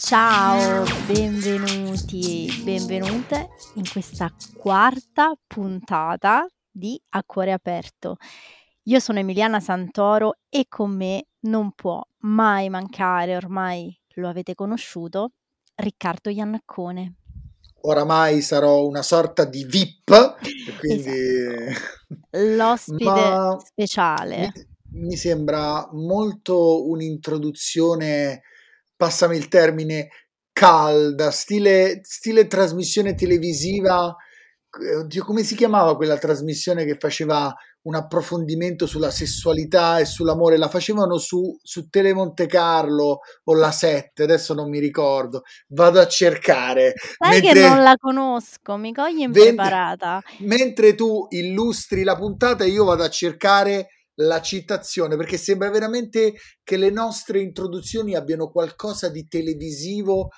Ciao, benvenuti e benvenute in questa quarta puntata di A Cuore Aperto. Io sono Emiliana Santoro e con me non può mai mancare, ormai lo avete conosciuto, Riccardo Iannaccone. Oramai sarò una sorta di VIP, quindi... Esatto. L'ospite speciale. Mi, mi sembra molto un'introduzione passami il termine, calda, stile, stile trasmissione televisiva. Oddio, come si chiamava quella trasmissione che faceva un approfondimento sulla sessualità e sull'amore? La facevano su, su Tele Monte Carlo o la 7, adesso non mi ricordo. Vado a cercare. Sai mentre, che non la conosco, mi cogli impreparata. Mentre tu illustri la puntata, io vado a cercare la citazione perché sembra veramente che le nostre introduzioni abbiano qualcosa di televisivo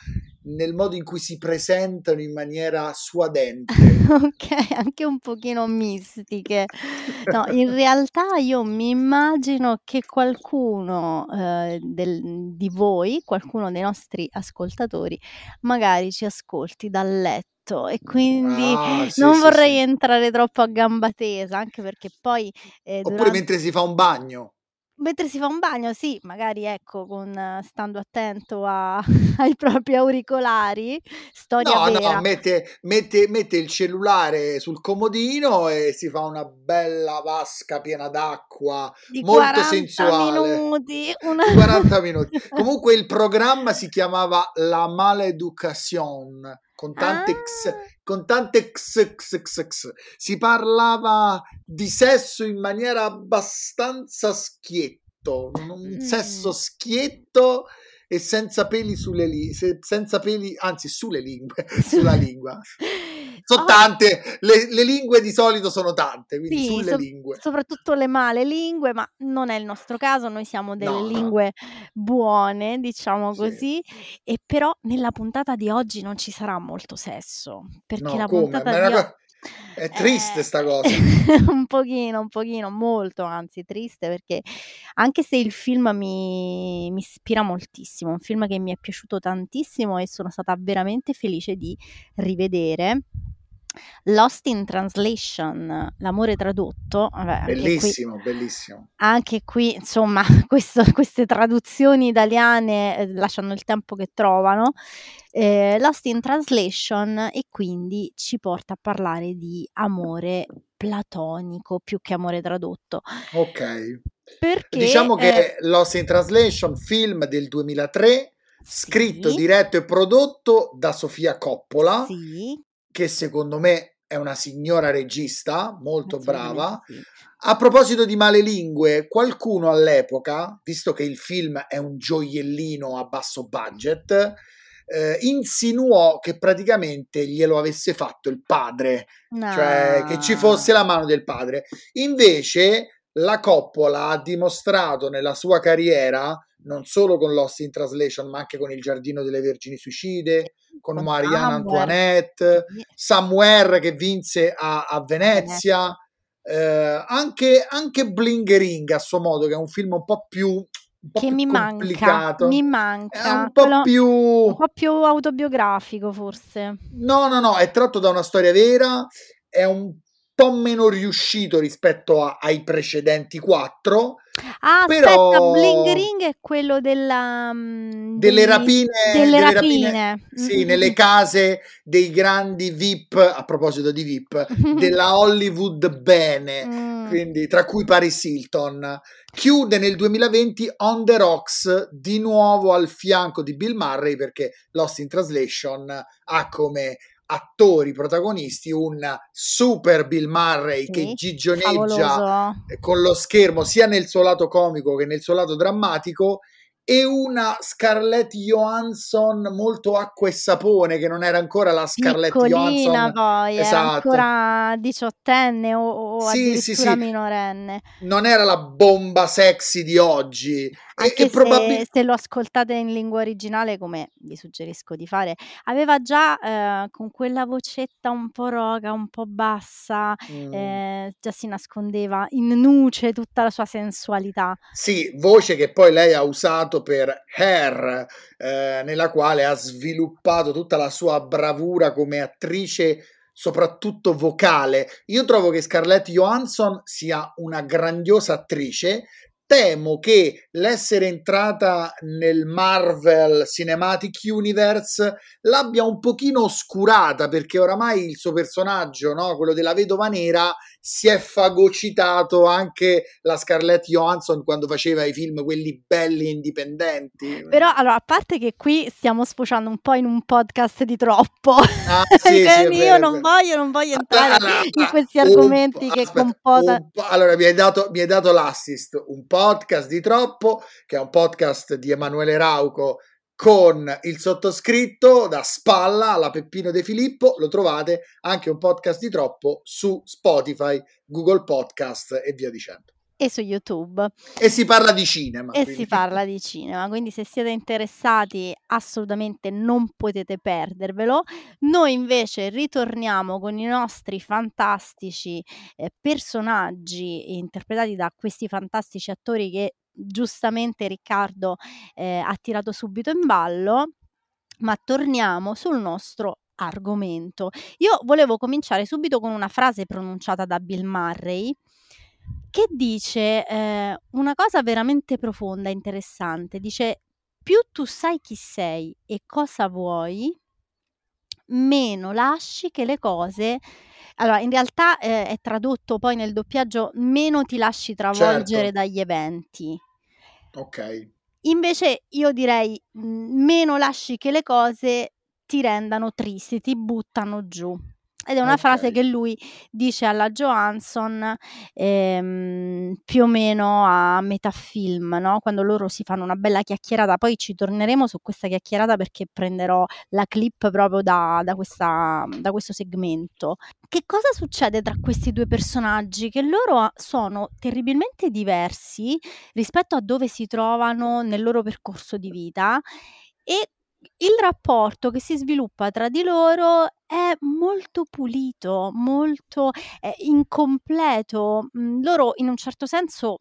nel modo in cui si presentano in maniera suadente. ok, anche un pochino mistiche. No, in realtà io mi immagino che qualcuno eh, del, di voi, qualcuno dei nostri ascoltatori, magari ci ascolti dal letto letto e quindi ah, sì, non sì, vorrei sì. entrare troppo a gamba tesa, anche perché poi... Eh, Oppure durante... mentre si fa un bagno. Mentre si fa un bagno, sì, magari ecco, con, stando attento a, ai propri auricolari, storia no, vera. No, mette, mette, mette il cellulare sul comodino e si fa una bella vasca piena d'acqua, Di molto sensuale. Minuti, una... 40 minuti. Comunque il programma si chiamava La Maleducación con tante, ah. x, con tante x, x, x, x. Si parlava di sesso in maniera abbastanza schietto, un mm. sesso schietto e senza peli sulle lingue, senza peli, anzi sulle lingue, sulla lingua. Sono oh. tante, le, le, lingue di solito sono tante, quindi sì, sulle so, lingue. Soprattutto le male lingue, ma non è il nostro caso, noi siamo delle no, lingue no. buone, diciamo sì. così, e però nella puntata di oggi non ci sarà molto sesso, perché no, la come? puntata di oggi... È triste eh, sta cosa. un pochino, un pochino, molto anzi triste perché anche se il film mi, mi ispira moltissimo, un film che mi è piaciuto tantissimo e sono stata veramente felice di rivedere Lost in Translation, l'amore tradotto. Vabbè, bellissimo, qui, bellissimo. Anche qui, insomma, questo, queste traduzioni italiane eh, lasciano il tempo che trovano. Eh, Lost in Translation e quindi ci porta a parlare di amore platonico più che amore tradotto. Ok. Perché, diciamo che eh, Lost in Translation, film del 2003, scritto, diretto e prodotto da Sofia Coppola, sì che secondo me è una signora regista molto brava. A proposito di male lingue, qualcuno all'epoca, visto che il film è un gioiellino a basso budget, eh, insinuò che praticamente glielo avesse fatto il padre, no. cioè che ci fosse la mano del padre. Invece la Coppola ha dimostrato nella sua carriera, non solo con Lost in Translation, ma anche con Il Giardino delle Vergini Suicide, con Mariana Antoinette, Somewhere che vinse a, a Venezia, eh, anche, anche Blingering a suo modo, che è un film un po' più che mi complicato. manca, mi manca. È un po' Quello, più un po' più autobiografico forse. No, no, no, è tratto da una storia vera, è un po' meno riuscito rispetto a, ai precedenti quattro. Ah, però... aspetta, Bling Ring è quello della, um, delle rapine, delle, delle rapine. rapine sì, mm-hmm. nelle case dei grandi VIP, a proposito di VIP, della Hollywood bene, mm. quindi tra cui Paris Hilton. Chiude nel 2020 On the Rocks di nuovo al fianco di Bill Murray perché Lost in Translation ha come attori protagonisti, un super Bill Murray sì, che gigioneggia favoloso. con lo schermo sia nel suo lato comico che nel suo lato drammatico e una Scarlett Johansson molto acqua e sapone che non era ancora la Scarlett Piccolina Johansson poi esatto. era ancora diciottenne o, o sì, addirittura sì, sì. minorenne non era la bomba sexy di oggi Anche e, e probabil- se, lo ascoltate in lingua originale, come vi suggerisco di fare, aveva già eh, con quella vocetta un po' roga, un po' bassa, mm. eh, già si nascondeva in nuce tutta la sua sensualità. Sì, voce che poi lei ha usato per Hair, eh, nella quale ha sviluppato tutta la sua bravura come attrice soprattutto vocale. Io trovo che Scarlett Johansson sia una grandiosa attrice. Temo che l'essere entrata nel Marvel Cinematic Universe l'abbia un pochino oscurata perché oramai il suo personaggio, no? quello della vedova nera, si è fagocitato anche la Scarlett Johansson quando faceva i film quelli belli e indipendenti. Però allora, a parte che qui stiamo sfociando un po' in un podcast di troppo, ah, sì, sì, io non voglio, non voglio entrare allora, in questi argomenti che comportano. Allora, mi hai, dato, mi hai dato l'assist, un podcast di troppo, che è un podcast di Emanuele Rauco con il sottoscritto da spalla alla Peppino De Filippo. Lo trovate anche un podcast di troppo su Spotify, Google Podcast e via dicendo. E su YouTube. E si parla di cinema. E quindi. si parla di cinema, quindi se siete interessati assolutamente non potete perdervelo. Noi invece ritorniamo con i nostri fantastici eh, personaggi interpretati da questi fantastici attori che giustamente Riccardo eh, ha tirato subito in ballo, ma torniamo sul nostro argomento. Io volevo cominciare subito con una frase pronunciata da Bill Murray che dice eh, una cosa veramente profonda e interessante. Dice, più tu sai chi sei e cosa vuoi, meno lasci che le cose allora, in realtà eh, è tradotto poi nel doppiaggio meno ti lasci travolgere certo. dagli eventi. Ok. Invece io direi meno lasci che le cose ti rendano tristi, ti buttano giù. Ed è una frase che lui dice alla Johansson, ehm, più o meno a metà film, no, quando loro si fanno una bella chiacchierata. Poi ci torneremo su questa chiacchierata perché prenderò la clip proprio da da questa da questo segmento. Che cosa succede tra questi due personaggi? Che loro sono terribilmente diversi rispetto a dove si trovano nel loro percorso di vita e il rapporto che si sviluppa tra di loro è molto pulito, molto, ehm, incompleto. Mhmm, loro in un certo senso,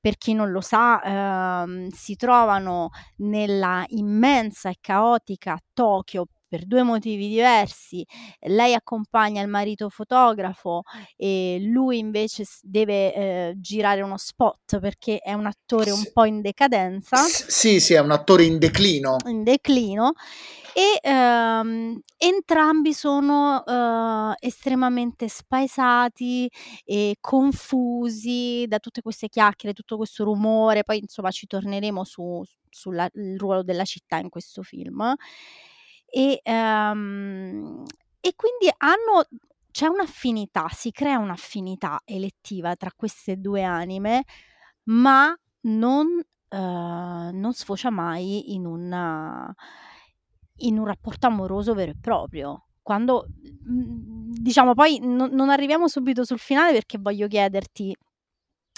per chi non lo sa, ehm, si trovano nella immensa e caotica Tokyo per due motivi diversi. Lei accompagna il marito fotografo e lui invece deve eh, girare uno spot perché è un attore un po' in decadenza. sì, sì, è un attore in declino. In declino e ehm, entrambi sono eh, estremamente spaesati e confusi da tutte queste chiacchiere, tutto questo rumore, poi insomma ci torneremo su, sul ruolo della città in questo film. E, ehm, e quindi hanno c'è un'affinità, si crea un'affinità elettiva tra queste due anime, ma non, ehm, non sfocia mai in un in un rapporto amoroso vero e proprio. Quando, mhmm, diciamo poi no non arriviamo subito sul finale perché voglio chiederti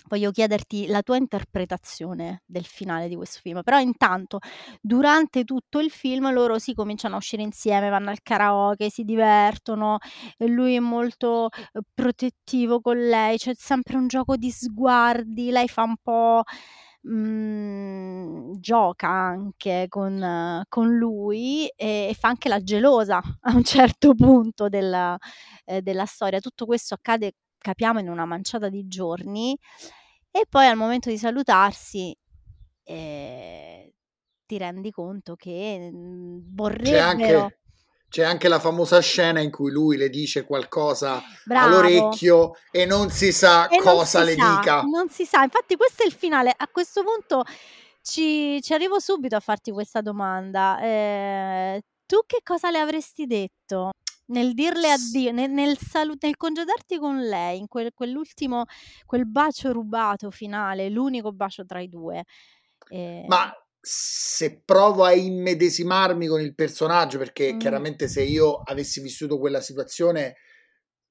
voglio chiederti la tua interpretazione del finale di questo film. Però intanto, durante tutto il film loro si cominciano a uscire insieme, vanno al karaoke, si divertono, lui è molto, uhm, protettivo con lei, c'è sempre un gioco di sguardi, lei fa un po' mhmm, gioca anche con con lui e e fa anche la gelosa a un certo punto della ehm, della storia. Tutto questo accade capiamo in una manciata di giorni e poi al momento di salutarsi, ehm, ti rendi conto che, mhmm, C'è anche c'è anche la famosa scena in cui lui le dice qualcosa Bravo. all'orecchio e non si sa e cosa le sa, dica. Non si sa, infatti questo è il finale. A questo punto ci ci arrivo subito a farti questa domanda. Ehm, tu che cosa le avresti detto? Nel dirle addio, nel nel salu nel congedarti con lei, in quel quell'ultimo quel bacio rubato finale, l'unico bacio tra i 2. Ehm Ma se provo a immedesimarmi con il personaggio, perché Mh. chiaramente se io avessi vissuto quella situazione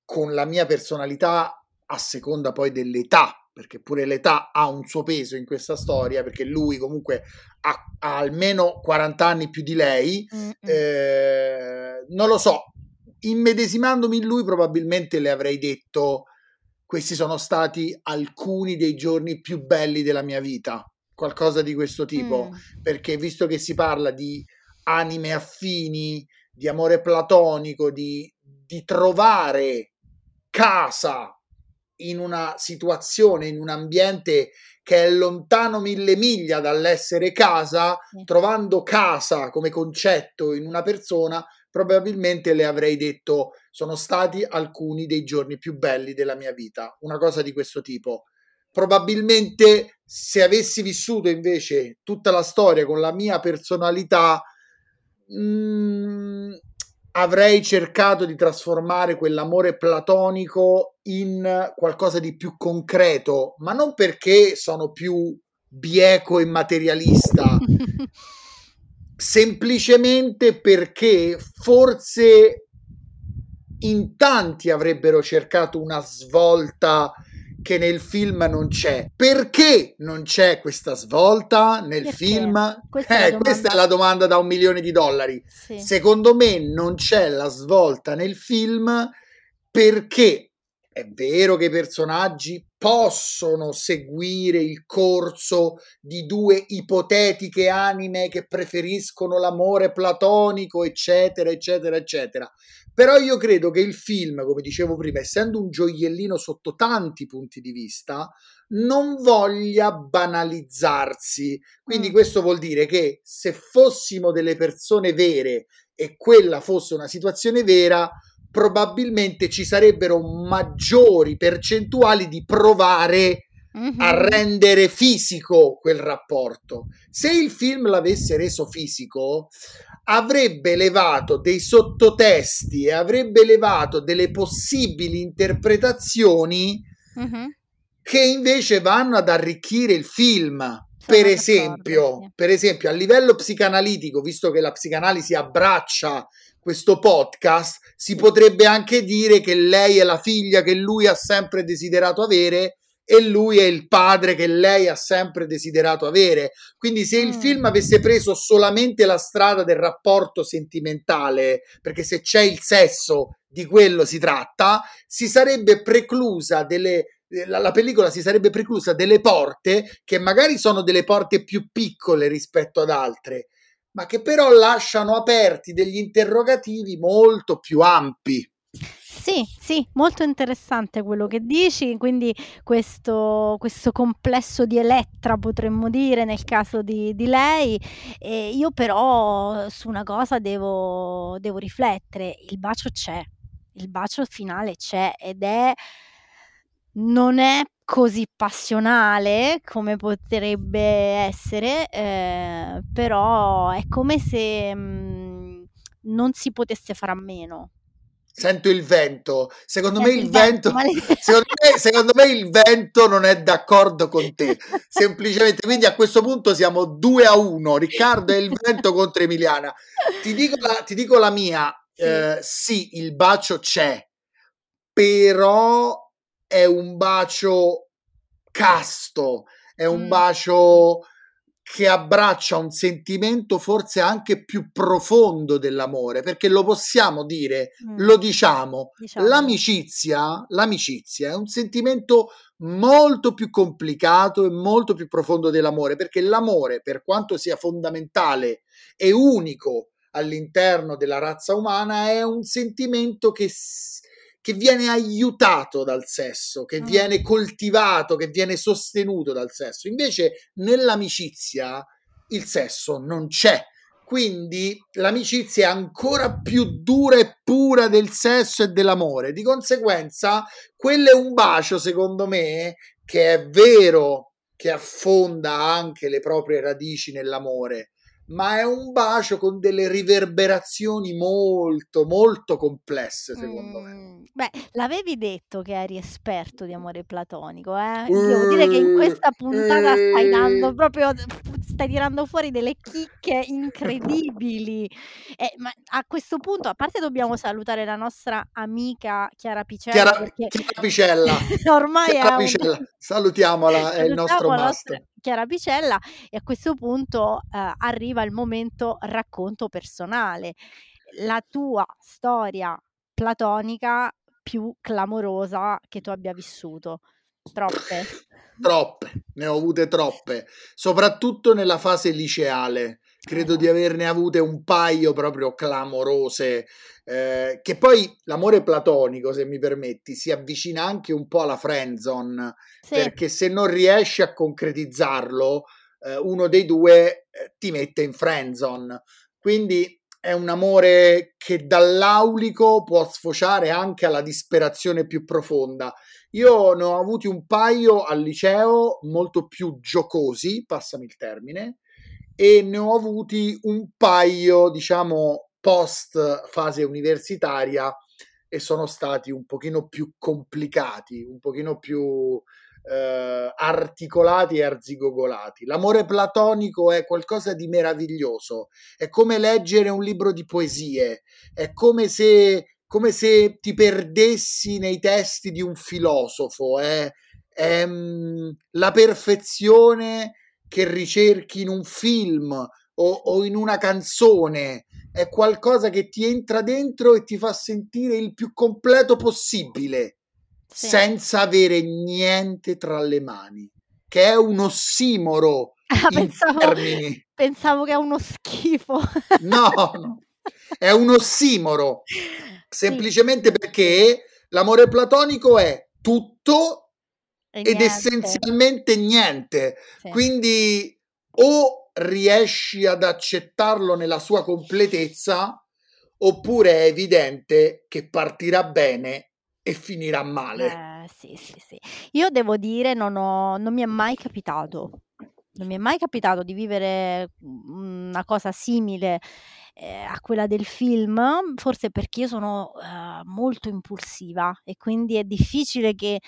con la mia personalità, a seconda poi dell'età perché pure l'età ha un suo peso in questa storia, perché lui comunque ha, ha almeno 40 anni più di lei, eh, non lo so, immedesimandomi in lui probabilmente le avrei detto questi sono stati alcuni dei giorni più belli della mia vita, qualcosa di questo tipo, mm. perché visto che si parla di anime affini, di amore platonico, di, di trovare casa in una situazione, in un ambiente che è lontano mille miglia dall'essere casa, trovando casa come concetto in una persona, probabilmente le avrei detto sono stati alcuni dei giorni più belli della mia vita, una cosa di questo tipo. Probabilmente se avessi vissuto invece tutta la storia con la mia personalità, mh, mm, avrei cercato di trasformare quell'amore platonico in qualcosa di più concreto, ma non perché sono più bieco e materialista, semplicemente perché forse in tanti avrebbero cercato una svolta che nel film non c'è. Perché non c'è questa svolta nel Perché? film? Questa, eh, è questa, è la domanda da un milione di dollari. Sì. Secondo me non c'è la svolta nel film perché è vero che i personaggi possono seguire il corso di due ipotetiche anime che preferiscono l'amore platonico, eccetera, eccetera, eccetera. Però io credo che il film, come dicevo prima, essendo un gioiellino sotto tanti punti di vista, non voglia banalizzarsi. Quindi mm. questo vuol dire che se fossimo delle persone vere e quella fosse una situazione vera, probabilmente ci sarebbero maggiori percentuali di provare mm-hmm. a rendere fisico quel rapporto. Se il film l'avesse reso fisico, avrebbe levato dei sottotesti e avrebbe levato delle possibili interpretazioni mm-hmm. che invece vanno ad arricchire il film. per esempio, per esempio, a livello psicanalitico, visto che la psicanalisi abbraccia questo podcast, si potrebbe anche dire che lei è la figlia che lui ha sempre desiderato avere e lui è il padre che lei ha sempre desiderato avere. Quindi se il mm. film avesse preso solamente la strada del rapporto sentimentale, perché se c'è il sesso di quello si tratta, si sarebbe preclusa delle la, la, pellicola si sarebbe preclusa delle porte che magari sono delle porte più piccole rispetto ad altre, ma che però lasciano aperti degli interrogativi molto più ampi. Sì, sì, molto interessante quello che dici, quindi questo, questo complesso di Elettra potremmo dire nel caso di, di lei, e io però su una cosa devo, devo riflettere, il bacio c'è, il bacio finale c'è ed è non è così passionale come potrebbe essere, eh, però è come se mh, mm, non si potesse fare a meno. Sento il vento. Secondo me il, vento, vento secondo, me, secondo me il vento non è d'accordo con te. Semplicemente, quindi a questo punto siamo due a uno. Riccardo e il vento contro Emiliana. Ti dico la, ti dico la mia. Sì. Eh, sì, il bacio c'è, però è un bacio casto, è un mm. bacio che abbraccia un sentimento forse anche più profondo dell'amore, perché lo possiamo dire, mm. lo diciamo, diciamo, l'amicizia, l'amicizia è un sentimento molto più complicato e molto più profondo dell'amore, perché l'amore, per quanto sia fondamentale e unico all'interno della razza umana, è un sentimento che che viene aiutato dal sesso, che mm. viene coltivato, che viene sostenuto dal sesso. Invece nell'amicizia il sesso non c'è. Quindi l'amicizia è ancora più dura e pura del sesso e dell'amore. Di conseguenza, quello è un bacio, secondo me, che è vero che affonda anche le proprie radici nell'amore, ma è un bacio con delle riverberazioni molto, molto complesse, secondo mm, me. Beh, l'avevi detto che eri esperto di amore platonico, eh? Devo dire che in questa puntata stai dando proprio stai tirando fuori delle chicche incredibili. Eh, ma a questo punto, a parte dobbiamo salutare la nostra amica Chiara Picella Chiara, Chiara Picella. ormai Chiara è un Picella. Salutiamola, è il nostro Salutiamo must. nostra Chiara Picella e a questo punto, ehm, arriva il momento racconto personale. La tua storia platonica più clamorosa che tu abbia vissuto. Troppe? Troppe, ne ho avute troppe, soprattutto nella fase liceale. Credo di averne avute un paio proprio clamorose, eh, che poi l'amore platonico, se mi permetti, si avvicina anche un po' alla friendzone, Sì. perché se non riesci a concretizzarlo, eh, uno dei due eh, ti mette in friendzone. Quindi è un amore che dall'aulico può sfociare anche alla disperazione più profonda. Io ne ho avuti un paio al liceo molto più giocosi, passami il termine, e ne ho avuti un paio, diciamo, post fase universitaria e sono stati un pochino più complicati, un pochino più eh, articolati e arzigogolati. L'amore platonico è qualcosa di meraviglioso, è come leggere un libro di poesie, è come se, come se ti perdessi nei testi di un filosofo, è, è mm, la perfezione che ricerchi in un film o, o in una canzone, è qualcosa che ti entra dentro e ti fa sentire il più completo possibile Sì. senza avere niente tra le mani, che è un ossimoro Ah, pensavo termini. pensavo che è uno schifo. No, no, è un ossimoro, Sì. semplicemente perché l'amore platonico è tutto ed niente. essenzialmente niente. Sì. Quindi o riesci ad accettarlo nella sua completezza oppure è evidente che partirà bene e finirà male. Eh, sì, sì, sì. Io devo dire non ho non mi è mai capitato. Non mi è mai capitato di vivere, mhmm, una cosa simile, ehm, a quella del film, forse perché io sono, ehm, molto impulsiva e quindi è difficile che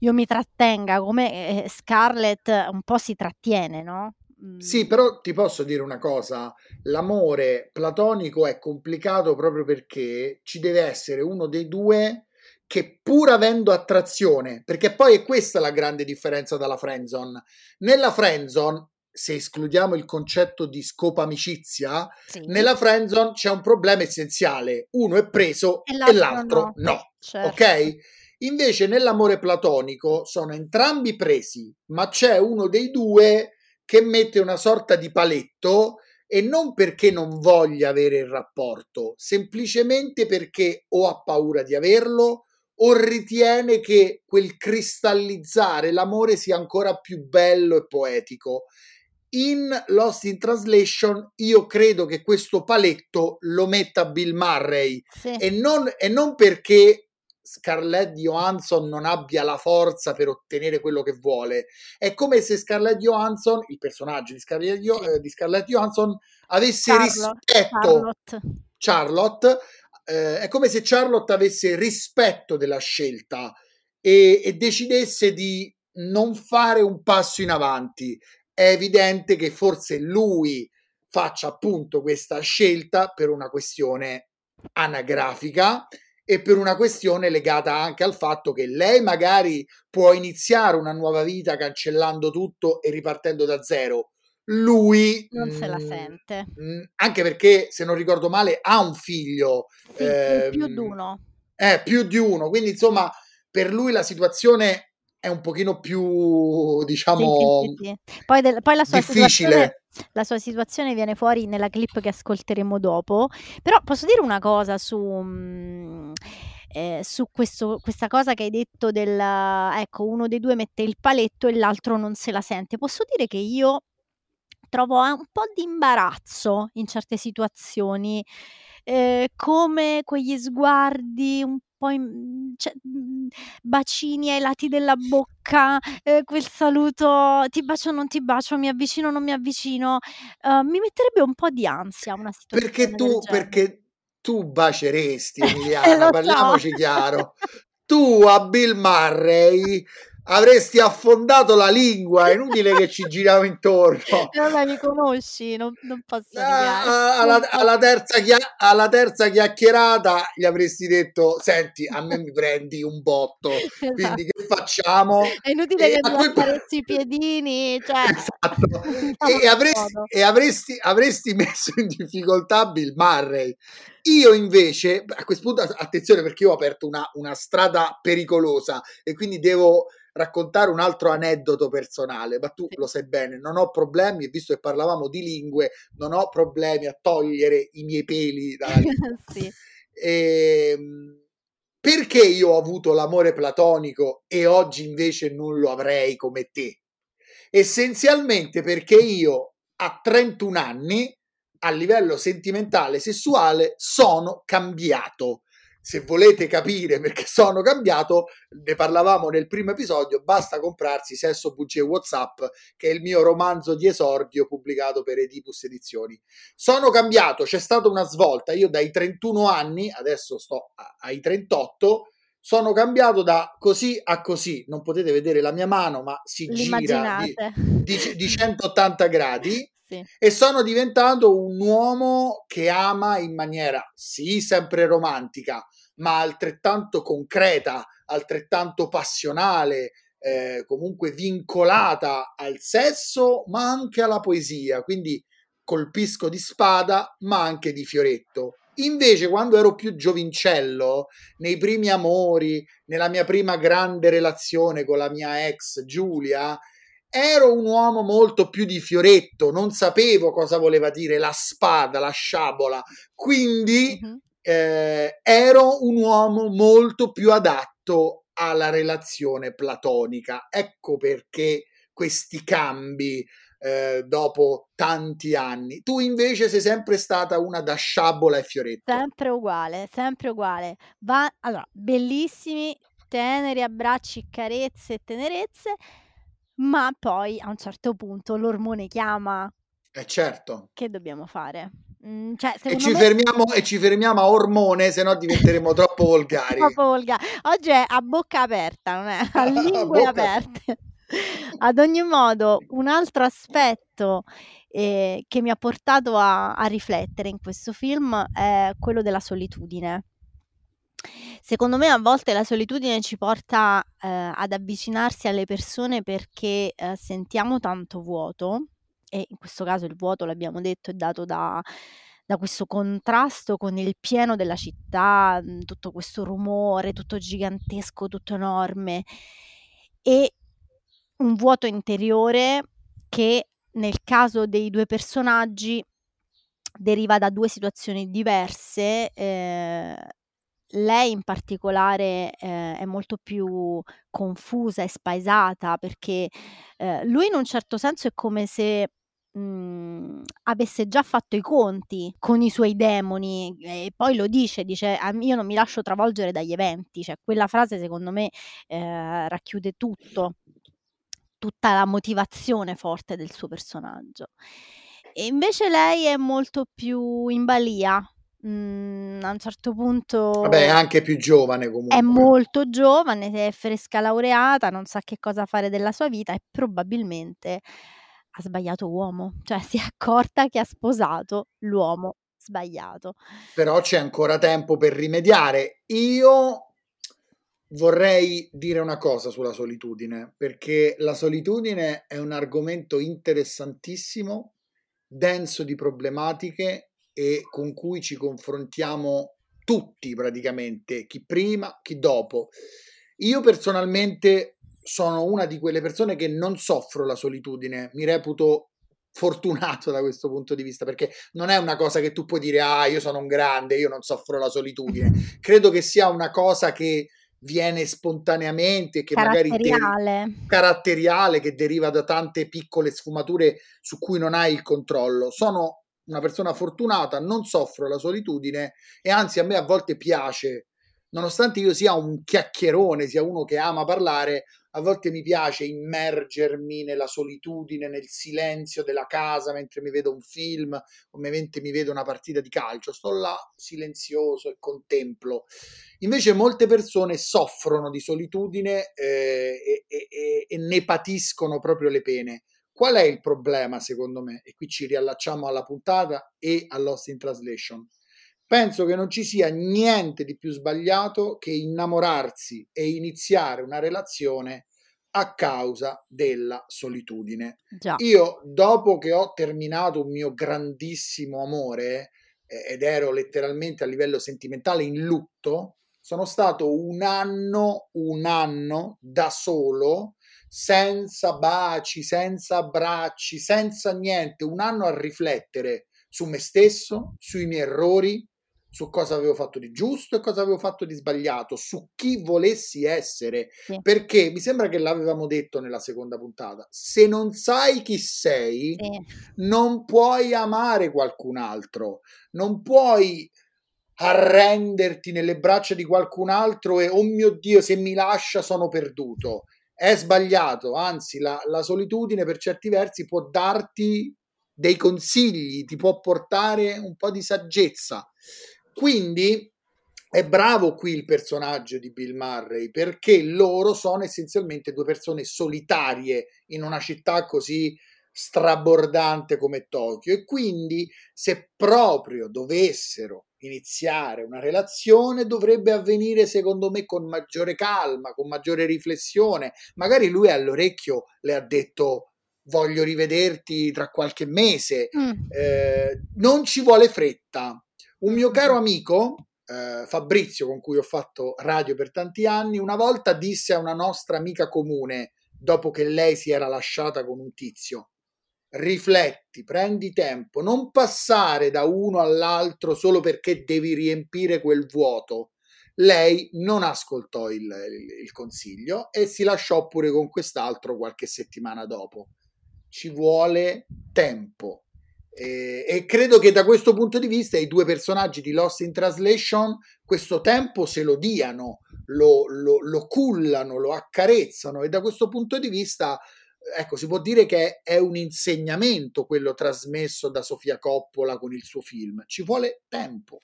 io mi trattenga come, ehm, Scarlett un po' si trattiene, no, Sì, mhmm però ti posso dire una cosa, l'amore platonico è complicato proprio perché ci deve essere uno dei due che pur avendo attrazione, perché poi è questa la grande differenza dalla friendzone. Nella friendzone, se escludiamo il concetto di scopo amicizia, Sì. nella friendzone c'è un problema essenziale, uno è preso E e l'altro l'altro no. no, Certo. ok? Invece nell'amore platonico sono entrambi presi, ma c'è uno dei due che mette una sorta di paletto e non perché non voglia avere il rapporto, semplicemente perché o ha paura di averlo o ritiene che quel cristallizzare l'amore sia ancora più bello e poetico. In Lost in Translation io credo che questo paletto lo metta Bill Murray Sì. e non, e non perché Scarlett Johansson non abbia la forza per ottenere quello che vuole. È come se Scarlett Johansson, il personaggio di Scarlett, Sì. eh, di Scarlett Johansson, avesse Charlo rispetto. Charlotte. Charlotte, eh, è come se Charlotte avesse rispetto della scelta e, e decidesse di non fare un passo in avanti. È evidente che forse lui faccia appunto questa scelta per una questione anagrafica e per una questione legata anche al fatto che lei magari può iniziare una nuova vita cancellando tutto e ripartendo da zero. Lui Non se la mm, sente. mm, anche perché se non ricordo male ha un figlio Sì, più più ehm, d'uno. eh, più di uno quindi insomma per lui la situazione è un pochino più diciamo sì, sì. Poi del poi la sua situazione difficile la sua situazione viene fuori nella clip che ascolteremo dopo. Però posso dire una cosa su mhmm, ehm, su questo questa cosa che hai detto del ecco, uno dei 2 mette il paletto e l'altro non se la sente. Posso dire che io trovo un po' di imbarazzo in certe situazioni, ehm, come quegli sguardi un po' in cioè, mhmm, bacini ai lati della bocca, ehm, quel saluto: "Ti bacio o non ti bacio, mi avvicino o non mi avvicino", uhm, mi metterebbe un po' di ansia una perché situazione del tu genere. perché tu baceresti Eh, Emiliana lo so. parliamoci chiaro tu a Bill Murray avresti affondato la lingua, è inutile che ci giriamo intorno. Vabbè, mi conosci, non, non posso ah, alla, alla, terza chia- alla, terza chiacchierata gli avresti detto, senti, a me mi prendi un botto, esatto. quindi che facciamo? È inutile e che mi i piedini, cioè... Esatto. e, avresti, e avresti, avresti messo in difficoltà Bill Murray. Io invece, a questo punto, attenzione perché io ho aperto una, una strada pericolosa e quindi devo raccontare un altro aneddoto personale, ma tu lo sai bene, non ho problemi, visto che parlavamo di lingue, non ho problemi a togliere i miei peli lingua. sì. e, ehm, perché io ho avuto l'amore platonico e oggi invece non lo avrei come te? Essenzialmente perché io a 31 anni a livello sentimentale, sessuale, sono cambiato se volete capire perché sono cambiato, ne parlavamo nel primo episodio, basta comprarsi Sesso, Bugie e Whatsapp, che è il mio romanzo di esordio pubblicato per Edipus Edizioni. Sono cambiato, c'è stata una svolta, io dai 31 anni, adesso sto ai 38, sono cambiato da così a così, non potete vedere la mia mano, ma si gira di, di, di 180 gradi. Sì. E sono diventato un uomo che ama in maniera, sì, sempre romantica, ma altrettanto concreta, altrettanto passionale, eh, comunque vincolata al sesso, ma anche alla poesia. Quindi colpisco di spada, ma anche di fioretto. Invece, quando ero più giovincello, nei primi amori, nella mia prima grande relazione con la mia ex Giulia, ero un uomo molto più di fioretto, non sapevo cosa voleva dire la spada, la sciabola, quindi mm-hmm eh, ero un uomo molto più adatto alla relazione platonica. Ecco perché questi cambi eh, dopo tanti anni. Tu invece sei sempre stata una da sciabola e fioretto. Sempre uguale, sempre uguale. Va, allora, bellissimi, teneri abbracci, carezze e tenerezze, ma poi a un certo punto l'ormone chiama. Eh certo. Che dobbiamo fare? Mm, cioè, e, ci me... fermiamo, e ci fermiamo a ormone, se no diventeremo troppo volgari. troppo volgari. Oggi è a bocca aperta, non è a lingue aperte. Ad ogni modo, un altro aspetto eh, che mi ha portato a, a riflettere in questo film è quello della solitudine. Secondo me a volte la solitudine ci porta eh, ad avvicinarsi alle persone perché eh, sentiamo tanto vuoto e in questo caso il vuoto, l'abbiamo detto, è dato da, da questo contrasto con il pieno della città, mhmm, tutto questo rumore, tutto gigantesco, tutto enorme e un vuoto interiore che nel caso dei due personaggi deriva da due situazioni diverse. Eh, lei in particolare eh, è molto più confusa e spaesata perché eh, lui in un certo senso è come se mhmm, avesse già fatto i conti con i suoi demoni e poi lo dice, dice: io non mi lascio travolgere dagli eventi", cioè quella frase secondo me, ehm, racchiude tutto, tutta la motivazione forte del suo personaggio. E invece lei è molto più in balia, mhmm, a un certo punto Vabbè, è anche più giovane comunque. È molto giovane, è fresca laureata, non sa che cosa fare della sua vita e probabilmente ha sbagliato uomo, cioè si è accorta che ha sposato l'uomo sbagliato. Però c'è ancora tempo per rimediare. Io vorrei dire una cosa sulla solitudine, perché la solitudine è un argomento interessantissimo, denso di problematiche e con cui ci confrontiamo tutti praticamente, chi prima, chi dopo. Io personalmente sono una di quelle persone che non soffro la solitudine, mi reputo fortunato da questo punto di vista perché non è una cosa che tu puoi dire ah io sono un grande, io non soffro la solitudine. Credo che sia una cosa che viene spontaneamente, che magari deri- caratteriale, che deriva da tante piccole sfumature su cui non hai il controllo. Sono una persona fortunata, non soffro la solitudine e anzi a me a volte piace nonostante io sia un chiacchierone, sia uno che ama parlare, a volte mi piace immergermi nella solitudine, nel silenzio della casa mentre mi vedo un film o mentre mi vedo una partita di calcio. Sto là silenzioso e contemplo. Invece molte persone soffrono di solitudine eh, e, e, e ne patiscono proprio le pene. Qual è il problema secondo me? E qui ci riallacciamo alla puntata e all'Host in Translation penso che non ci sia niente di più sbagliato che innamorarsi e iniziare una relazione a causa della solitudine. Già. Io, dopo che ho terminato un mio grandissimo amore eh, ed ero letteralmente a livello sentimentale in lutto, sono stato un anno, un anno da solo, senza baci, senza abbracci, senza niente, un anno a riflettere su me stesso, sui miei errori, su cosa avevo fatto di giusto e cosa avevo fatto di sbagliato, su chi volessi essere, sì. perché mi sembra che l'avevamo detto nella seconda puntata, se non sai chi sei, sì. non puoi amare qualcun altro, non puoi arrenderti nelle braccia di qualcun altro e oh mio Dio, se mi lascia sono perduto. È sbagliato, anzi la, la solitudine per certi versi può darti dei consigli, ti può portare un po' di saggezza. Quindi è bravo qui il personaggio di Bill Murray perché loro sono essenzialmente due persone solitarie in una città così strabordante come Tokyo e quindi se proprio dovessero iniziare una relazione dovrebbe avvenire secondo me con maggiore calma, con maggiore riflessione. Magari lui all'orecchio le ha detto voglio rivederti tra qualche mese, mm. eh, non ci vuole fretta, un mio caro amico, eh, Fabrizio, con cui ho fatto radio per tanti anni, una volta disse a una nostra amica comune, dopo che lei si era lasciata con un tizio, rifletti, prendi tempo, non passare da uno all'altro solo perché devi riempire quel vuoto. Lei non ascoltò il, il, il consiglio e si lasciò pure con quest'altro qualche settimana dopo. Ci vuole tempo e, e, credo che da questo punto di vista i due personaggi di Lost in Translation questo tempo se lo diano, lo, lo, lo cullano, lo accarezzano e da questo punto di vista ecco, si può dire che è un insegnamento quello trasmesso da Sofia Coppola con il suo film. Ci vuole tempo.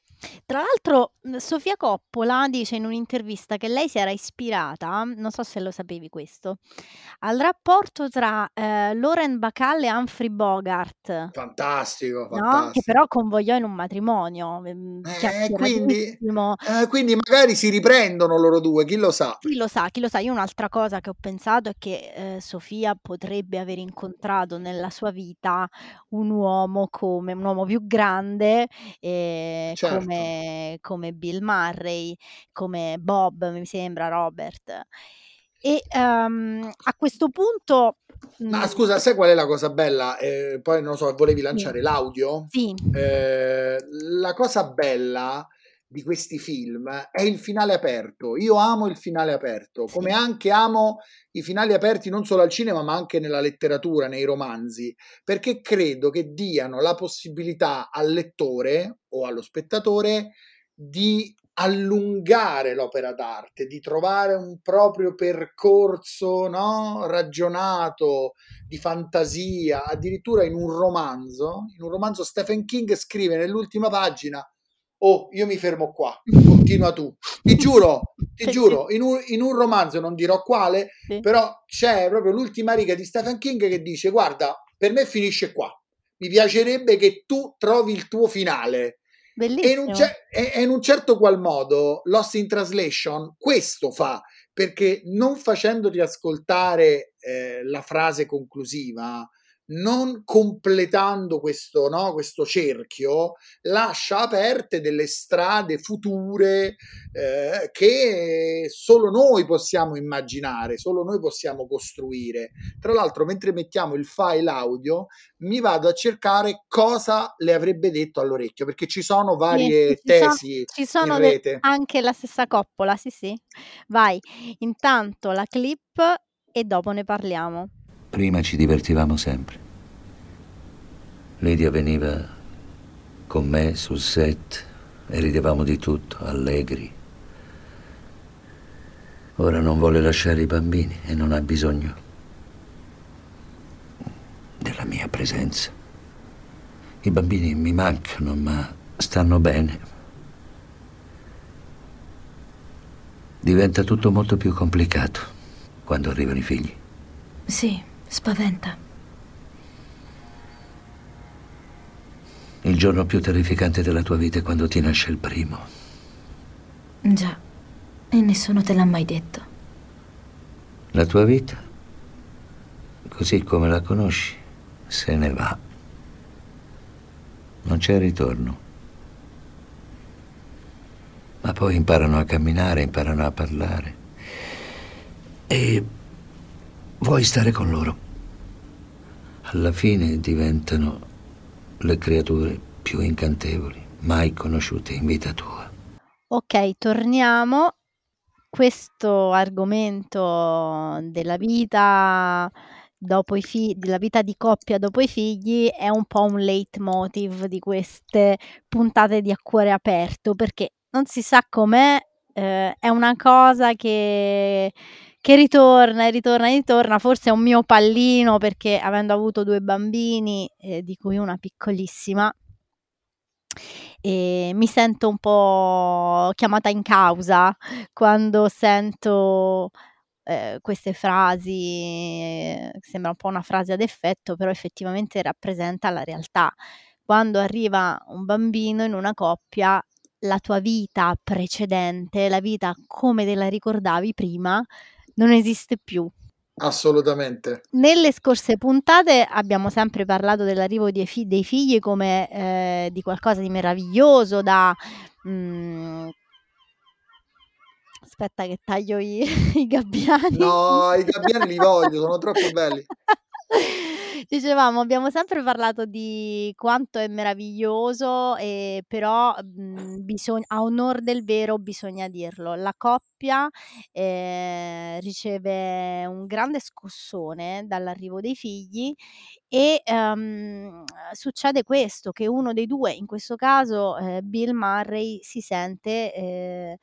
Tra l'altro, mhmm, Sofia Coppola dice in un'intervista che lei si era ispirata, non so se lo sapevi questo, al rapporto tra, ehm, Lauren Bacall e Humphrey Bogart. Fantastico, No, che però convogliò in un matrimonio, mhmm, Eh, quindi eh, quindi magari si riprendono loro due, chi lo sa? Chi lo sa, chi lo sa. Io un'altra cosa che ho pensato è che, ehm, Sofia potrebbe aver incontrato nella sua vita un uomo come un uomo più grande, ehm, Certo come, come Bill Murray, come Bob, mi sembra, Robert. E um, a questo punto. Ma scusa, sai qual è la cosa bella? Eh, poi non so, volevi lanciare sì. l'audio? Sì. Eh, la cosa bella di questi film è il finale aperto. Io amo il finale aperto, come anche amo i finali aperti non solo al cinema, ma anche nella letteratura, nei romanzi, perché credo che diano la possibilità al lettore o allo spettatore di allungare l'opera d'arte, di trovare un proprio percorso no? ragionato di fantasia, addirittura in un romanzo, in un romanzo Stephen King scrive nell'ultima pagina oh, io mi fermo qua, continua tu. Ti giuro, ti giuro, in un, in un, romanzo, non dirò quale, sì. però c'è proprio l'ultima riga di Stephen King che dice, guarda, per me finisce qua. Mi piacerebbe che tu trovi il tuo finale. E in, un, e in un certo qual modo Lost in Translation questo fa, perché non facendoti ascoltare eh, la frase conclusiva, non completando questo, no, questo cerchio, lascia aperte delle strade future eh, che solo noi possiamo immaginare, solo noi possiamo costruire. Tra l'altro, mentre mettiamo il file audio, mi vado a cercare cosa le avrebbe detto all'orecchio, perché ci sono varie sì, tesi. Ci sono, ci sono anche la stessa coppola, sì, sì. Vai, intanto la clip e dopo ne parliamo. Prima ci divertivamo sempre. Lidia veniva con me sul set e ridevamo di tutto, allegri. Ora non vuole lasciare i bambini e non ha bisogno della mia presenza. I bambini mi mancano, ma stanno bene. Diventa tutto molto più complicato quando arrivano i figli. Sì, spaventa. Il giorno più terrificante della tua vita è quando ti nasce il primo. Già, e nessuno te l'ha mai detto. La tua vita, così come la conosci, se ne va. Non c'è ritorno. Ma poi imparano a camminare, imparano a parlare. E vuoi stare con loro. Alla fine diventano le creature più incantevoli mai conosciute in vita tua. Ok, torniamo. Questo argomento della vita dopo i figli, della vita di coppia dopo i figli è un po' un leitmotiv di queste puntate di A Cuore Aperto perché non si sa com'è, eh, è una cosa che, che ritorna e ritorna e ritorna, forse è un mio pallino perché avendo avuto due bambini, eh, di cui una piccolissima, e mi sento un po' chiamata in causa quando sento eh, queste frasi, eh, sembra un po' una frase ad effetto, però effettivamente rappresenta la realtà. Quando arriva un bambino in una coppia, la tua vita precedente, la vita come te la ricordavi prima, non esiste più. Assolutamente. Nelle scorse puntate abbiamo sempre parlato dell'arrivo dei, fi- dei figli come eh, di qualcosa di meraviglioso da... Mm, aspetta che taglio i, i gabbiani. No, i gabbiani li voglio, sono troppo belli. Dicevamo, abbiamo sempre parlato di quanto è meraviglioso, e però mh, bisogna, a onor del vero bisogna dirlo. La coppia eh, riceve un grande scossone dall'arrivo dei figli e um, succede questo, che uno dei due, in questo caso eh, Bill Murray, si sente... Eh,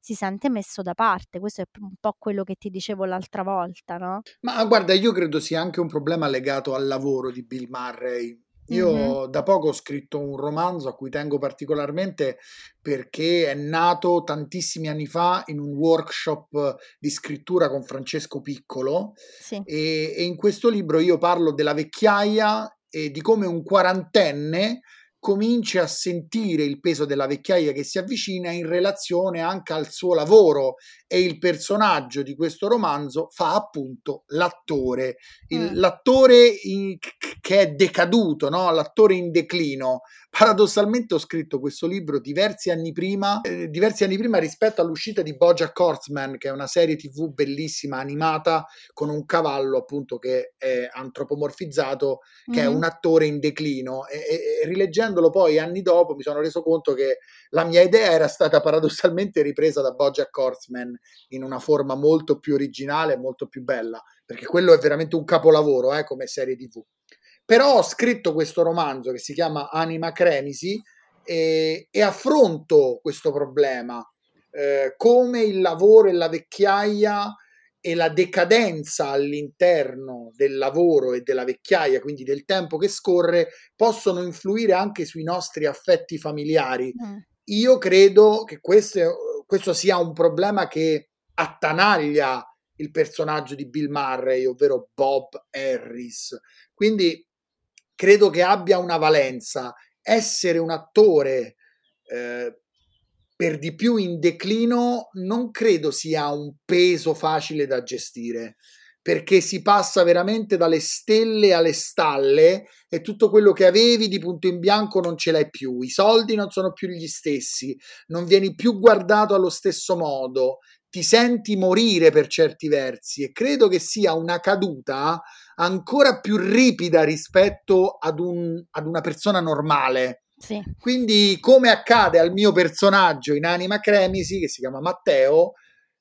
si sente messo da parte. Questo è un po' quello che ti dicevo l'altra volta, no? Ma guarda, io credo sia anche un problema legato al lavoro di Bill Murray. Io mm-hmm. da poco ho scritto un romanzo a cui tengo particolarmente perché è nato tantissimi anni fa in un workshop di scrittura con Francesco Piccolo sì. e, e in questo libro io parlo della vecchiaia e di come un quarantenne cominci a sentire il peso della vecchiaia che si avvicina in relazione anche al suo lavoro e il personaggio di questo romanzo fa appunto l'attore, il, mm. l'attore in, che è decaduto, no? l'attore in declino. Paradossalmente ho scritto questo libro diversi anni prima, eh, diversi anni prima rispetto all'uscita di Bojack Horseman, che è una serie tv bellissima animata con un cavallo appunto che è antropomorfizzato, che mm. è un attore in declino e, e, e rileggendolo poi anni dopo mi sono reso conto che la mia idea era stata paradossalmente ripresa da Bojack Horseman in una forma molto più originale e molto più bella, perché quello è veramente un capolavoro eh, come serie tv. Però ho scritto questo romanzo che si chiama Anima Cremisi e, e affronto questo problema, eh, come il lavoro e la vecchiaia e la decadenza all'interno del lavoro e della vecchiaia, quindi del tempo che scorre, possono influire anche sui nostri affetti familiari. Mm. Io credo che questo, questo sia un problema che attanaglia il personaggio di Bill Murray, ovvero Bob Harris. Quindi credo che abbia una valenza. Essere un attore eh, per di più in declino non credo sia un peso facile da gestire perché si passa veramente dalle stelle alle stalle e tutto quello che avevi di punto in bianco non ce l'hai più, i soldi non sono più gli stessi, non vieni più guardato allo stesso modo, ti senti morire per certi versi e credo che sia una caduta ancora più ripida rispetto ad, un, ad una persona normale. Sì. Quindi, come accade al mio personaggio in Anima Cremisi, che si chiama Matteo,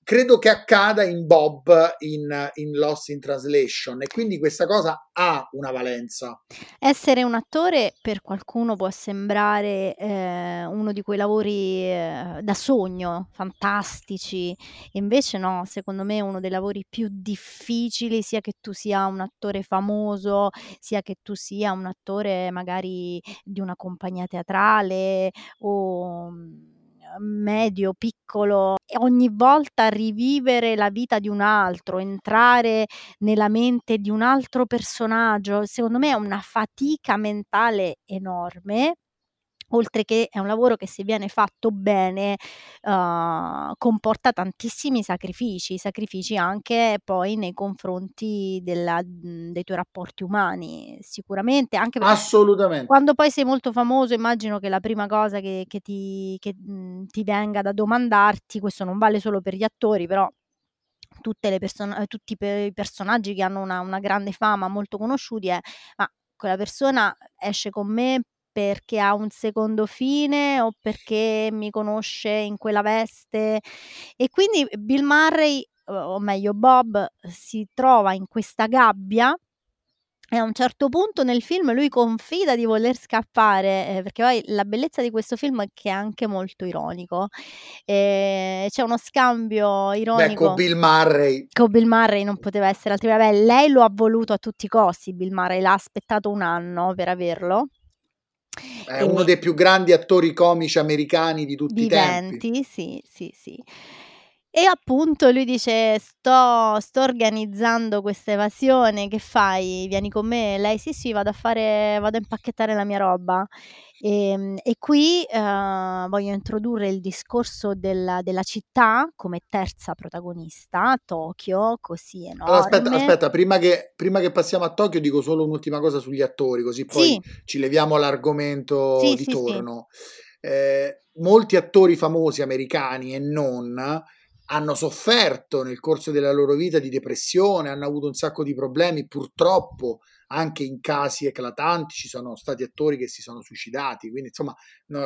credo che accada in Bob in, in, Lost in Translation e quindi questa cosa ha una valenza. Essere un attore per qualcuno può sembrare eh, uno di quei lavori eh, da sogno, fantastici, invece no, secondo me è uno dei lavori più difficili, sia che tu sia un attore famoso, sia che tu sia un attore magari di una compagnia teatrale o medio, piccolo, ogni volta rivivere la vita di un altro, entrare nella mente di un altro personaggio, secondo me è una fatica mentale enorme oltre che è un lavoro che se viene fatto bene uh, comporta tantissimi sacrifici, sacrifici anche poi nei confronti della, dei tuoi rapporti umani, sicuramente anche Assolutamente. quando poi sei molto famoso immagino che la prima cosa che, che, ti, che mh, ti venga da domandarti, questo non vale solo per gli attori, però tutte le person- tutti i personaggi che hanno una, una grande fama, molto conosciuti, è ma quella persona esce con me perché ha un secondo fine o perché mi conosce in quella veste. E quindi Bill Murray, o meglio Bob, si trova in questa gabbia e a un certo punto nel film lui confida di voler scappare, eh, perché poi la bellezza di questo film è che è anche molto ironico. Eh, c'è uno scambio ironico. Beh, con Bill Murray. Con Bill Murray non poteva essere altrimenti. lei lo ha voluto a tutti i costi, Bill Murray l'ha aspettato un anno per averlo. È e uno dei più grandi attori comici americani di tutti viventi, i tempi. Sì, sì, sì. E appunto lui dice: "Sto sto organizzando questa evasione, che fai? Vieni con me?" Lei: "Sì, sì, vado a fare vado a impacchettare la mia roba." Ehm, e qui, uhm, voglio introdurre il discorso della della città come terza protagonista, Tokyo, così. Allora aspetta, aspetta, prima che prima che passiamo a Tokyo dico solo un'ultima cosa sugli attori, così poi Sì. ci leviamo l'argomento Sì, di sì, sì. torno. Ehm, molti attori famosi americani e non hanno sofferto nel corso della loro vita di depressione, hanno avuto un sacco di problemi, purtroppo anche in casi eclatanti ci sono stati attori che si sono suicidati, quindi insomma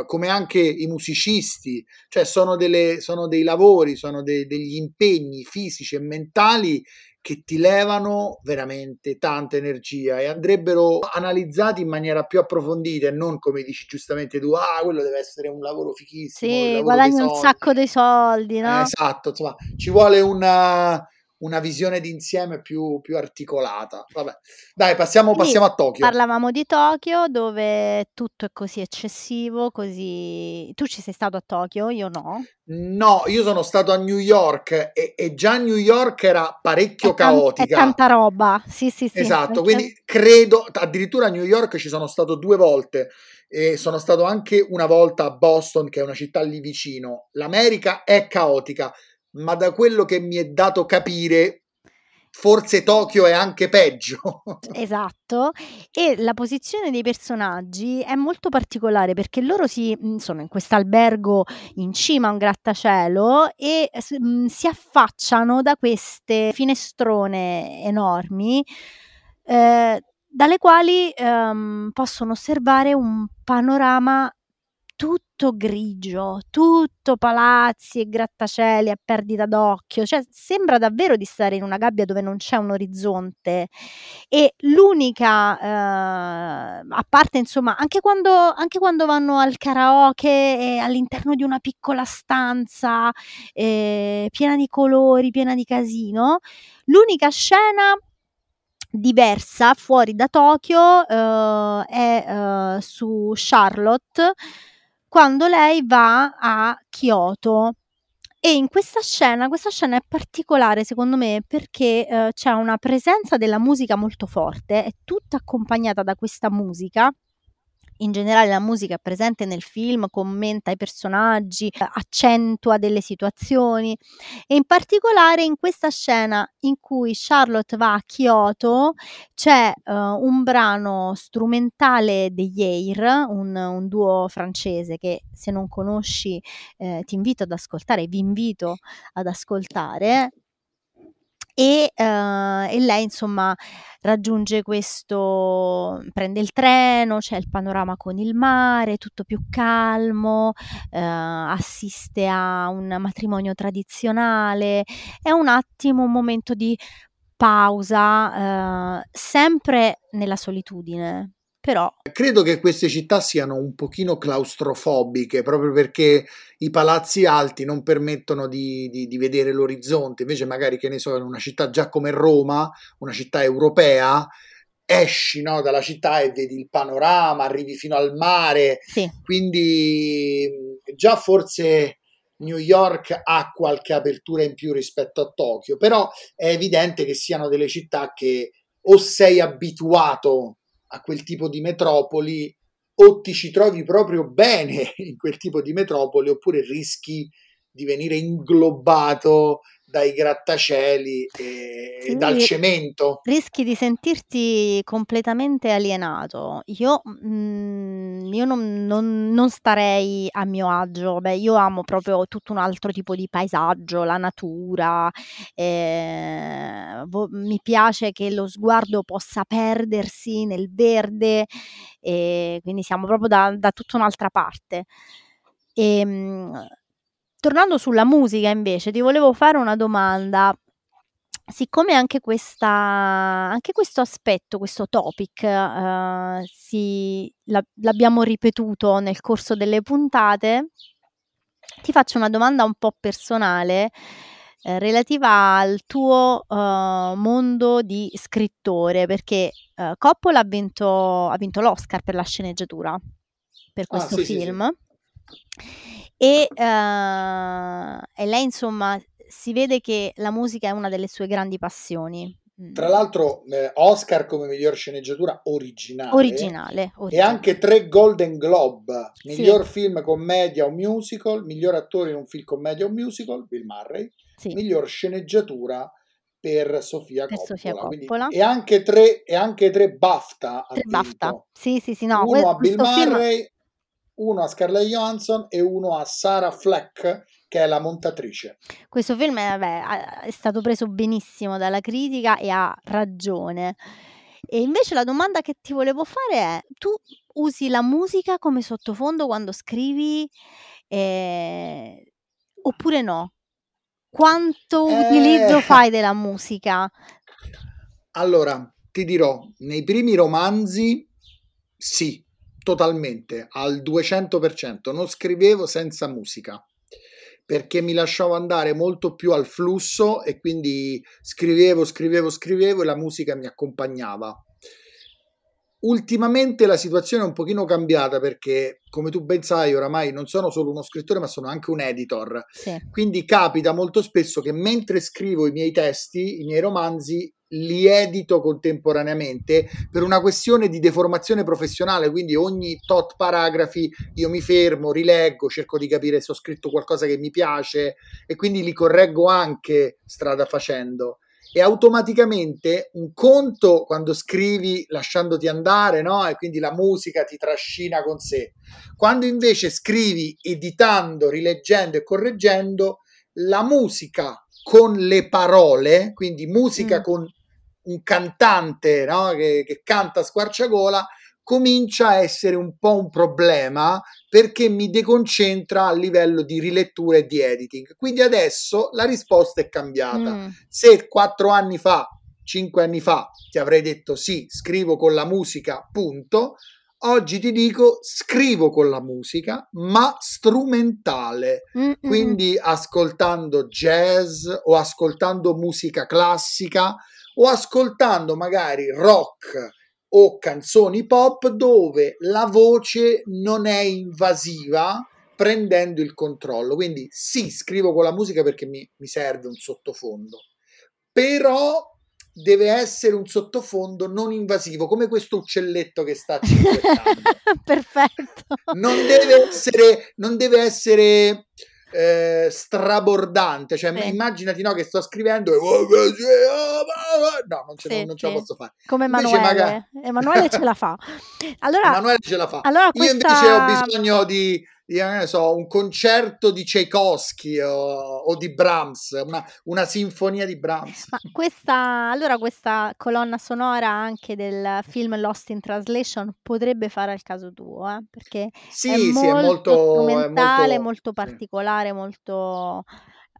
come anche i musicisti, cioè sono, delle, sono dei lavori, sono de, degli impegni fisici e mentali che ti levano veramente tanta energia e andrebbero analizzati in maniera più approfondita e non come dici giustamente tu, ah, quello deve essere un lavoro fichissimo. Sì, guadagni un sacco dei soldi, no? Eh, esatto, insomma, ci vuole una, una visione d'insieme più, più articolata. Vabbè. Dai, passiamo, passiamo, a Tokyo. Parlavamo di Tokyo, dove tutto è così eccessivo, così... Tu ci sei stato a Tokyo? Io no. No, io sono stato a New York e, e già New York era parecchio è caotica. È tanta roba, sì, sì, sì. Esatto, quindi credo, addirittura a New York ci sono stato due volte e sono stato anche una volta a Boston, che è una città lì vicino. L'America è caotica ma da quello che mi è dato capire forse Tokyo è anche peggio. esatto, e la posizione dei personaggi è molto particolare perché loro si, mhmm, sono in quest'albergo in cima a un grattacielo e mh, mhmm, si affacciano da queste finestrone enormi eh, dalle quali ehm, possono osservare un panorama tutto grigio, tutto palazzi e grattacieli a perdita d'occhio, cioè sembra davvero di stare in una gabbia dove non c'è un orizzonte. E l'unica, ehm, a parte insomma anche quando anche quando vanno al karaoke all'interno di una piccola stanza, ehm, piena di colori, piena di casino, l'unica scena diversa fuori da Tokyo, uhm, è, uhm, su Charlotte quando lei va a Kyoto. E in questa scena, questa scena è particolare secondo me perché eh, c'è una presenza della musica molto forte, è tutta accompagnata da questa musica in generale la musica è presente nel film, commenta i personaggi, accentua delle situazioni. E in particolare in questa scena in cui Charlotte va a Kyoto c'è uh, un brano strumentale degli Air, un, un, duo francese che se non conosci eh, ti invito ad ascoltare, vi invito ad ascoltare e, uh, e lei insomma raggiunge questo prende il treno, c'è il panorama con il mare, tutto più calmo, uh, assiste a un matrimonio tradizionale, è un attimo un momento di pausa, uh, sempre nella solitudine, però credo che queste città siano un pochino claustrofobiche proprio perché i palazzi alti non permettono di, di, di, vedere l'orizzonte invece magari che ne so in una città già come Roma una città europea esci no, dalla città e vedi il panorama arrivi fino al mare sì. quindi già forse New York ha qualche apertura in più rispetto a Tokyo però è evidente che siano delle città che o sei abituato a quel tipo di metropoli o ti ci trovi proprio bene in quel tipo di metropoli oppure rischi di venire inglobato dai grattacieli e, sì, dal cemento. Rischi di sentirti completamente alienato. Io, mm, io non, non, non, starei a mio agio, Beh, io amo proprio tutto un altro tipo di paesaggio, la natura, eh, mi piace che lo sguardo possa perdersi nel verde, e quindi siamo proprio da, da tutta un'altra parte. E, ehm, Tornando sulla musica invece, ti volevo fare una domanda. Siccome anche questa anche questo aspetto, questo topic, uhm, si l'ab l'abbiamo ripetuto nel corso delle puntate, ti faccio una domanda un po' personale, ehm, relativa al tuo, uhm, mondo di scrittore, perché, uhm, Coppola ha vinto ha vinto l'Oscar per la sceneggiatura, per Ah, questo sì, sì, sì. E, uhm, e lei insomma si vede che la musica è una delle sue grandi passioni. Tra Mh. l'altro, ehm, Oscar come miglior sceneggiatura originale Originale, e originale. anche 3 Golden Globe, Sì. miglior film commedia o musical, miglior attore in un film commedia o musical, Bill Murray, Sì. miglior sceneggiatura per Sofia Per Sofia Coppola. Quindi Coppola. e anche 3 e anche 3 BAFTA 3 BAFTA. Sì, sì, sì, no, 1 que a Bill questo film 1 a Scarlett Johansson e 1 a Sarah Fleck, che è la montatrice. Questo film è vabbè, ha è stato preso benissimo dalla critica e ha ragione. E invece la domanda che ti volevo fare è: tu usi la musica come sottofondo quando scrivi, ehm, oppure no? Quanto utilizzo Eh. fai della musica? Allora, ti dirò, nei primi romanzi sì, totalmente, al 200%. Non scrivevo senza musica, perché mi lasciavo andare molto più al flusso e quindi scrivevo, scrivevo, scrivevo e la musica mi accompagnava. Ultimamente la situazione è un pochino cambiata perché, come tu ben sai, oramai non sono solo uno scrittore, ma sono anche un editor. Sì. Quindi capita molto spesso che mentre scrivo i miei testi, i miei romanzi, li edito contemporaneamente per una questione di deformazione professionale, quindi ogni tot paragrafi io mi fermo, rileggo, cerco di capire se ho scritto qualcosa che mi piace e quindi li correggo anche strada facendo e automaticamente un conto quando scrivi lasciandoti andare, no? E quindi la musica ti trascina con sé. Quando invece scrivi editando, rileggendo e correggendo, la musica con le parole, quindi musica Mm. con un cantante no? che, che canta a squarciagola, comincia a essere un po' un problema perché mi deconcentra a livello di rilettura e di editing. Quindi adesso la risposta è cambiata. Mh. Se quattro anni fa, cinque anni fa ti avrei detto sì, scrivo con la musica, punto. Oggi ti dico scrivo con la musica, ma strumentale, mh. quindi ascoltando jazz o ascoltando musica classica o ascoltando magari rock o canzoni pop dove la voce non è invasiva prendendo il controllo. Quindi sì, scrivo con la musica perché mi, mi serve un sottofondo, però deve essere un sottofondo non invasivo, come questo uccelletto che sta cinguettando. Perfetto. Non deve essere, non deve essere eh, strabordante, cioè Sì. immaginati no, che sto scrivendo e no, non ce, Sì, non ce la posso fare. Come Emanuele. magari- Emanuele ce la fa. Allora Emanuele ce la fa. allora Io invece questa ho bisogno di, io so, un concerto di Tchaikovsky o, o di Brahms, una, una, sinfonia di Brahms. Ma questa, allora questa colonna sonora anche del film Lost in Translation potrebbe fare al caso tuo, eh? perché sì, è, sì, molto è molto strumentale, molto, molto particolare, sì. molto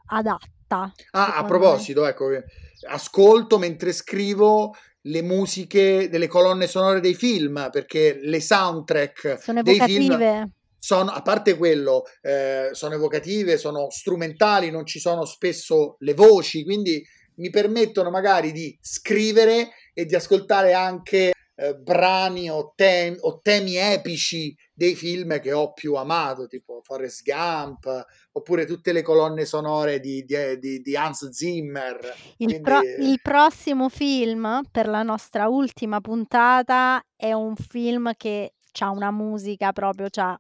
adatta. Ah, a proposito, me. ecco, ascolto mentre scrivo le musiche delle colonne sonore dei film, perché le soundtrack sono dei evocative. film sono, a parte quello, eh, sono evocative, sono strumentali, non ci sono spesso le voci, quindi mi permettono magari di scrivere e di ascoltare anche eh, brani o, tem- o, temi epici dei film che ho più amato, tipo Forrest Gump, oppure tutte le colonne sonore di, di, di, di Hans Zimmer. Il, Quindi... pro- il, prossimo film per la nostra ultima puntata è un film che ha una musica proprio, c'ha...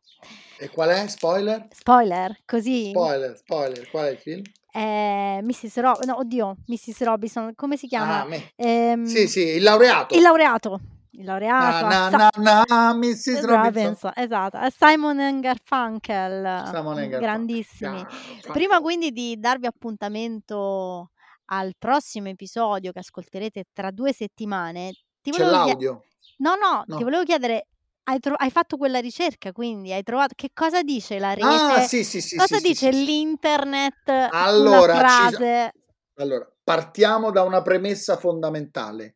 E qual è? Spoiler? Spoiler, così? Spoiler, spoiler, qual è il film? Eh, Mrs. Robinson, no, oddio, Mrs. Robinson, come si chiama? Ah, me... ehm... Sì, sì, il laureato. Il laureato il laureato na, na, na, na, Mrs. Robinson. Robinson. esatto Simon Garfunkel Simon Garfunkel. grandissimi Garfunkel. prima quindi di darvi appuntamento al prossimo episodio che ascolterete tra due settimane ti c'è l'audio chied- no, no no ti volevo chiedere hai, tro- hai, fatto quella ricerca, quindi hai trovato che cosa dice la rete? Ah, sì, sì, sì. Cosa sì, dice sì, l'internet? Allora, frase... ci... allora, partiamo da una premessa fondamentale.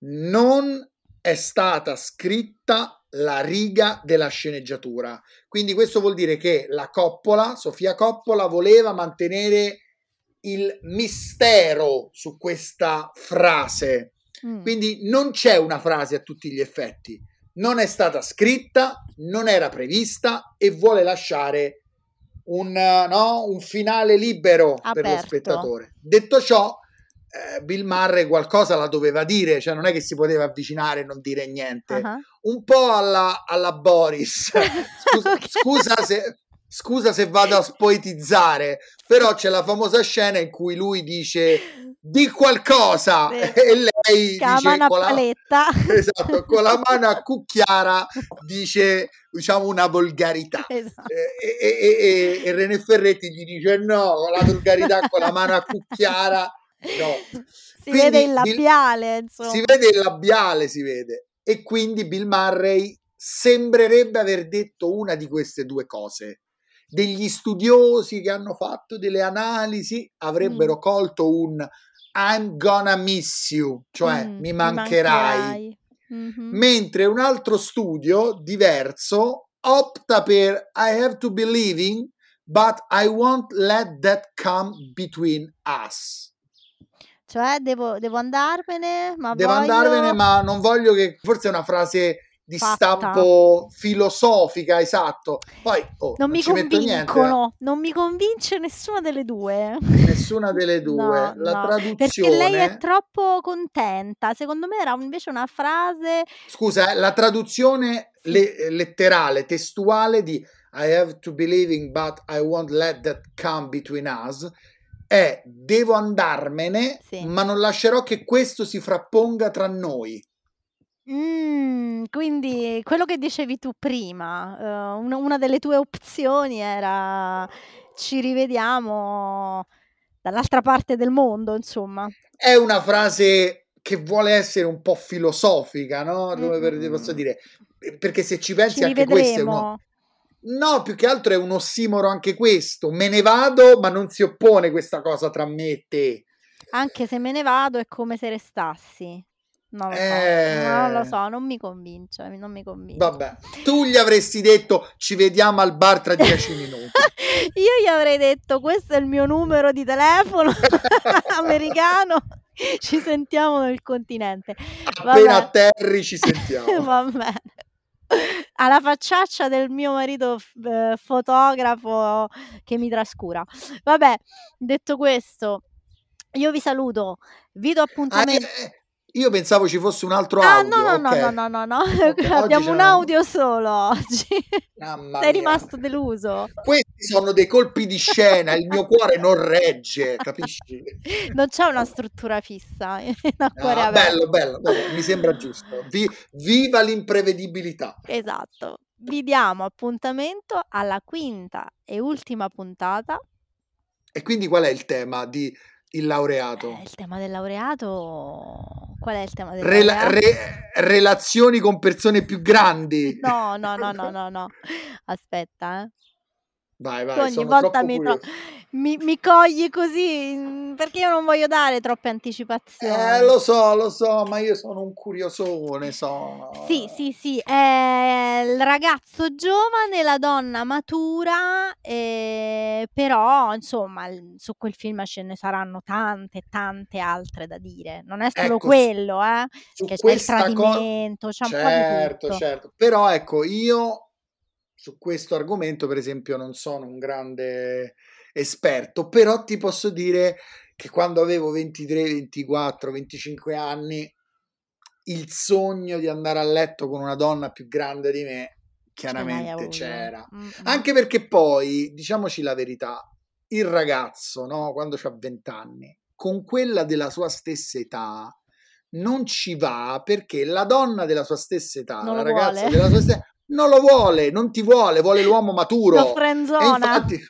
Non è stata scritta la riga della sceneggiatura. Quindi questo vuol dire che la Coppola, Sofia Coppola, voleva mantenere il mistero su questa frase. Mm. Quindi non c'è una frase a tutti gli effetti non è stata scritta, non era prevista e vuole lasciare un, no, un finale libero Aperto. per lo spettatore. Detto ciò, eh, Bill Murray qualcosa la doveva dire, cioè non è che si poteva avvicinare e non dire niente. Uh-huh. Un po' alla, alla Boris. Scusa, okay. scusa se scusa se vado a spoetizzare, però c'è la famosa scena in cui lui dice di qualcosa sì. e lei dice con la, esatto, con la mano a cucchiara dice diciamo una volgarità esatto. e, e, e, e, René Ferretti gli dice no, la volgarità con la mano a cucchiara no. Si quindi vede il labiale, Bill, si vede il labiale, si vede. E quindi Bill Murray sembrerebbe aver detto una di queste due cose degli studiosi che hanno fatto delle analisi avrebbero mm. colto un I'm gonna miss you, cioè mm, mi mancherai. mancherai. Mm-hmm. Mentre un altro studio diverso opta per I have to be leaving, but I won't let that come between us. Cioè, devo, devo andarmene, ma devo voglio... andarmene, ma non voglio che. Forse è una frase di Fatta. stampo filosofica, esatto. Poi oh, non, non mi ci metto niente. convincono, non mi convince nessuna delle due. Nessuna delle due. No, La no, traduzione. Perché lei è troppo contenta. Secondo me era invece una frase. Scusa, eh, la traduzione le- letterale, testuale di I have to be leaving, but I won't let that come between us. È devo andarmene, Sì. ma non lascerò che questo si frapponga tra noi. Mhmm, quindi quello che dicevi tu prima, uhm, una una delle tue opzioni era: "Ci rivediamo dall'altra parte del mondo", insomma. È una frase che vuole essere un po' filosofica, no, come per posso Mh-mh. dire, perché se ci Ci pensi anche questo è uno rivedremo. no, più che altro è un ossimoro anche questo. Me ne vado, ma non si oppone questa cosa tra me e te. Anche se me ne vado è come se restassi. Non lo so, non lo Eh. so, non mi convince, non mi convince. Vabbè, tu gli avresti detto ci vediamo al bar tra dieci minuti. Io gli avrei detto: "Questo è il mio numero di telefono americano, ci sentiamo nel continente". Appena Vabbè. atterri ci sentiamo. Va bene. Alla facciaccia del mio marito f ehm, fotografo che mi trascura. Vabbè, detto questo, io vi saluto, vi do Ah, appuntamen eh, eh, io pensavo ci fosse un altro Ah, audio. no, no, no, no, no, no, no, Ok, oggi abbiamo un audio solo oggi. Mamma Sei mia. rimasto deluso? Questi sono dei colpi di scena, il mio cuore non regge, capisci? Non c'è una struttura fissa cuore Ah, bello, bello, bello, mi sembra giusto. Vi- viva l'imprevedibilità. Esatto. vi diamo appuntamento alla quinta e ultima puntata. E quindi qual è il tema di il laureato? Eh, il tema del laureato. Qual è il tema del Rela- laureato? re- relazioni con persone più grandi. No, no, no, no, no, no. Aspetta, eh. Vai, vai, ogni sono volta troppo mi, tro- curioso. mi, mi cogli così mm, perché io non voglio dare troppe anticipazioni. Eh, lo so, lo so, ma io sono un curiosone, so. Sì, sì, sì, è il ragazzo giovane, la donna matura, eh, però insomma su quel film ce ne saranno tante, tante altre da dire. Non è solo Ecco, su- quello, eh, Su che c'è il questa cosa... tradimento, c'è un po' di Certo, tutto. certo. Però ecco, io su questo argomento, per esempio, non sono un grande esperto, però ti posso dire che quando avevo 23, 24, 25 anni, il sogno di andare a letto con una donna più grande di me, chiaramente c'era. Mm, mm. Anche perché poi, diciamoci la verità, il ragazzo, no, quando ha 20 anni, con quella della sua stessa età, non ci va perché la donna della sua stessa età, Non la ragazza vuole. della sua stessa non lo vuole, non ti vuole, vuole l'uomo maturo. E infatti,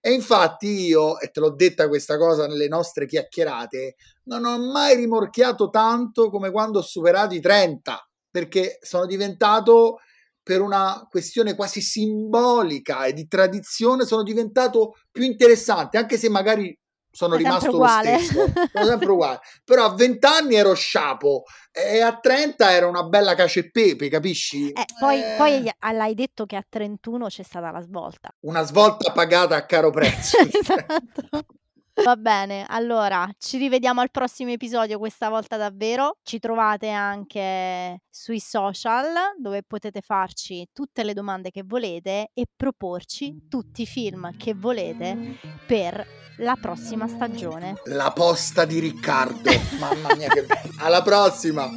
e infatti io, e te l'ho detta questa cosa nelle nostre chiacchierate, non ho mai rimorchiato tanto come quando ho superato i 30, perché sono diventato, per una questione quasi simbolica e di tradizione, sono diventato più interessante, anche se magari sono sempre rimasto lo stesso, sono sempre uguale. Però a 20 anni ero sciapo e a 30 era una bella cacio e pepe, capisci? Eh, poi, Eh, poi l'hai detto che a 31 c'è stata la svolta. una svolta pagata a caro prezzo. esatto. Va bene, allora ci rivediamo al prossimo episodio, questa volta davvero. Ci trovate anche sui social dove potete farci tutte le domande che volete e proporci tutti i film che volete per la prossima stagione. La posta di Riccardo. Mamma mia che bello. Alla prossima.